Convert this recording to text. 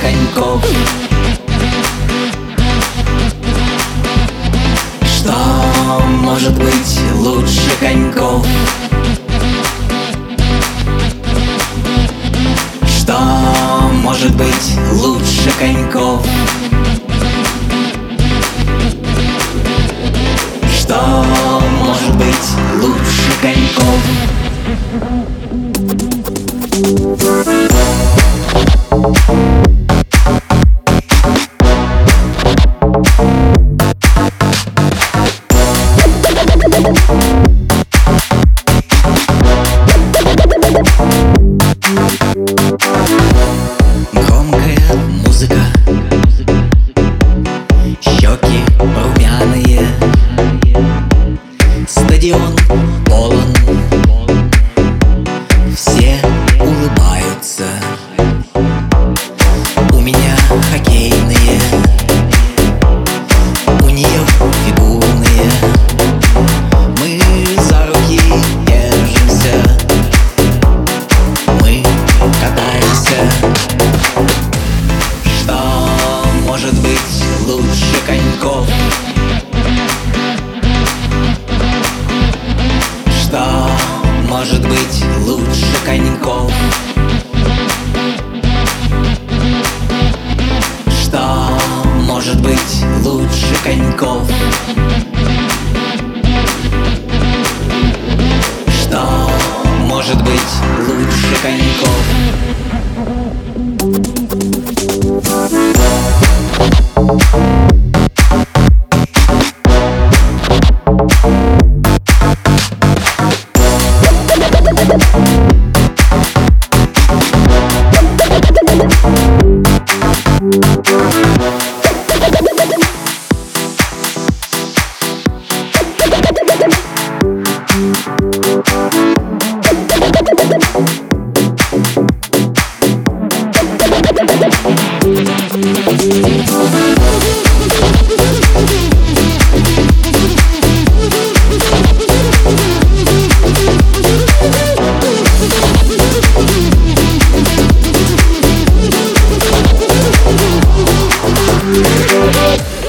коньков Что может быть лучше коньков? Что может быть лучше коньков? Что может быть лучше коньков? Лучше коньков? Что Thank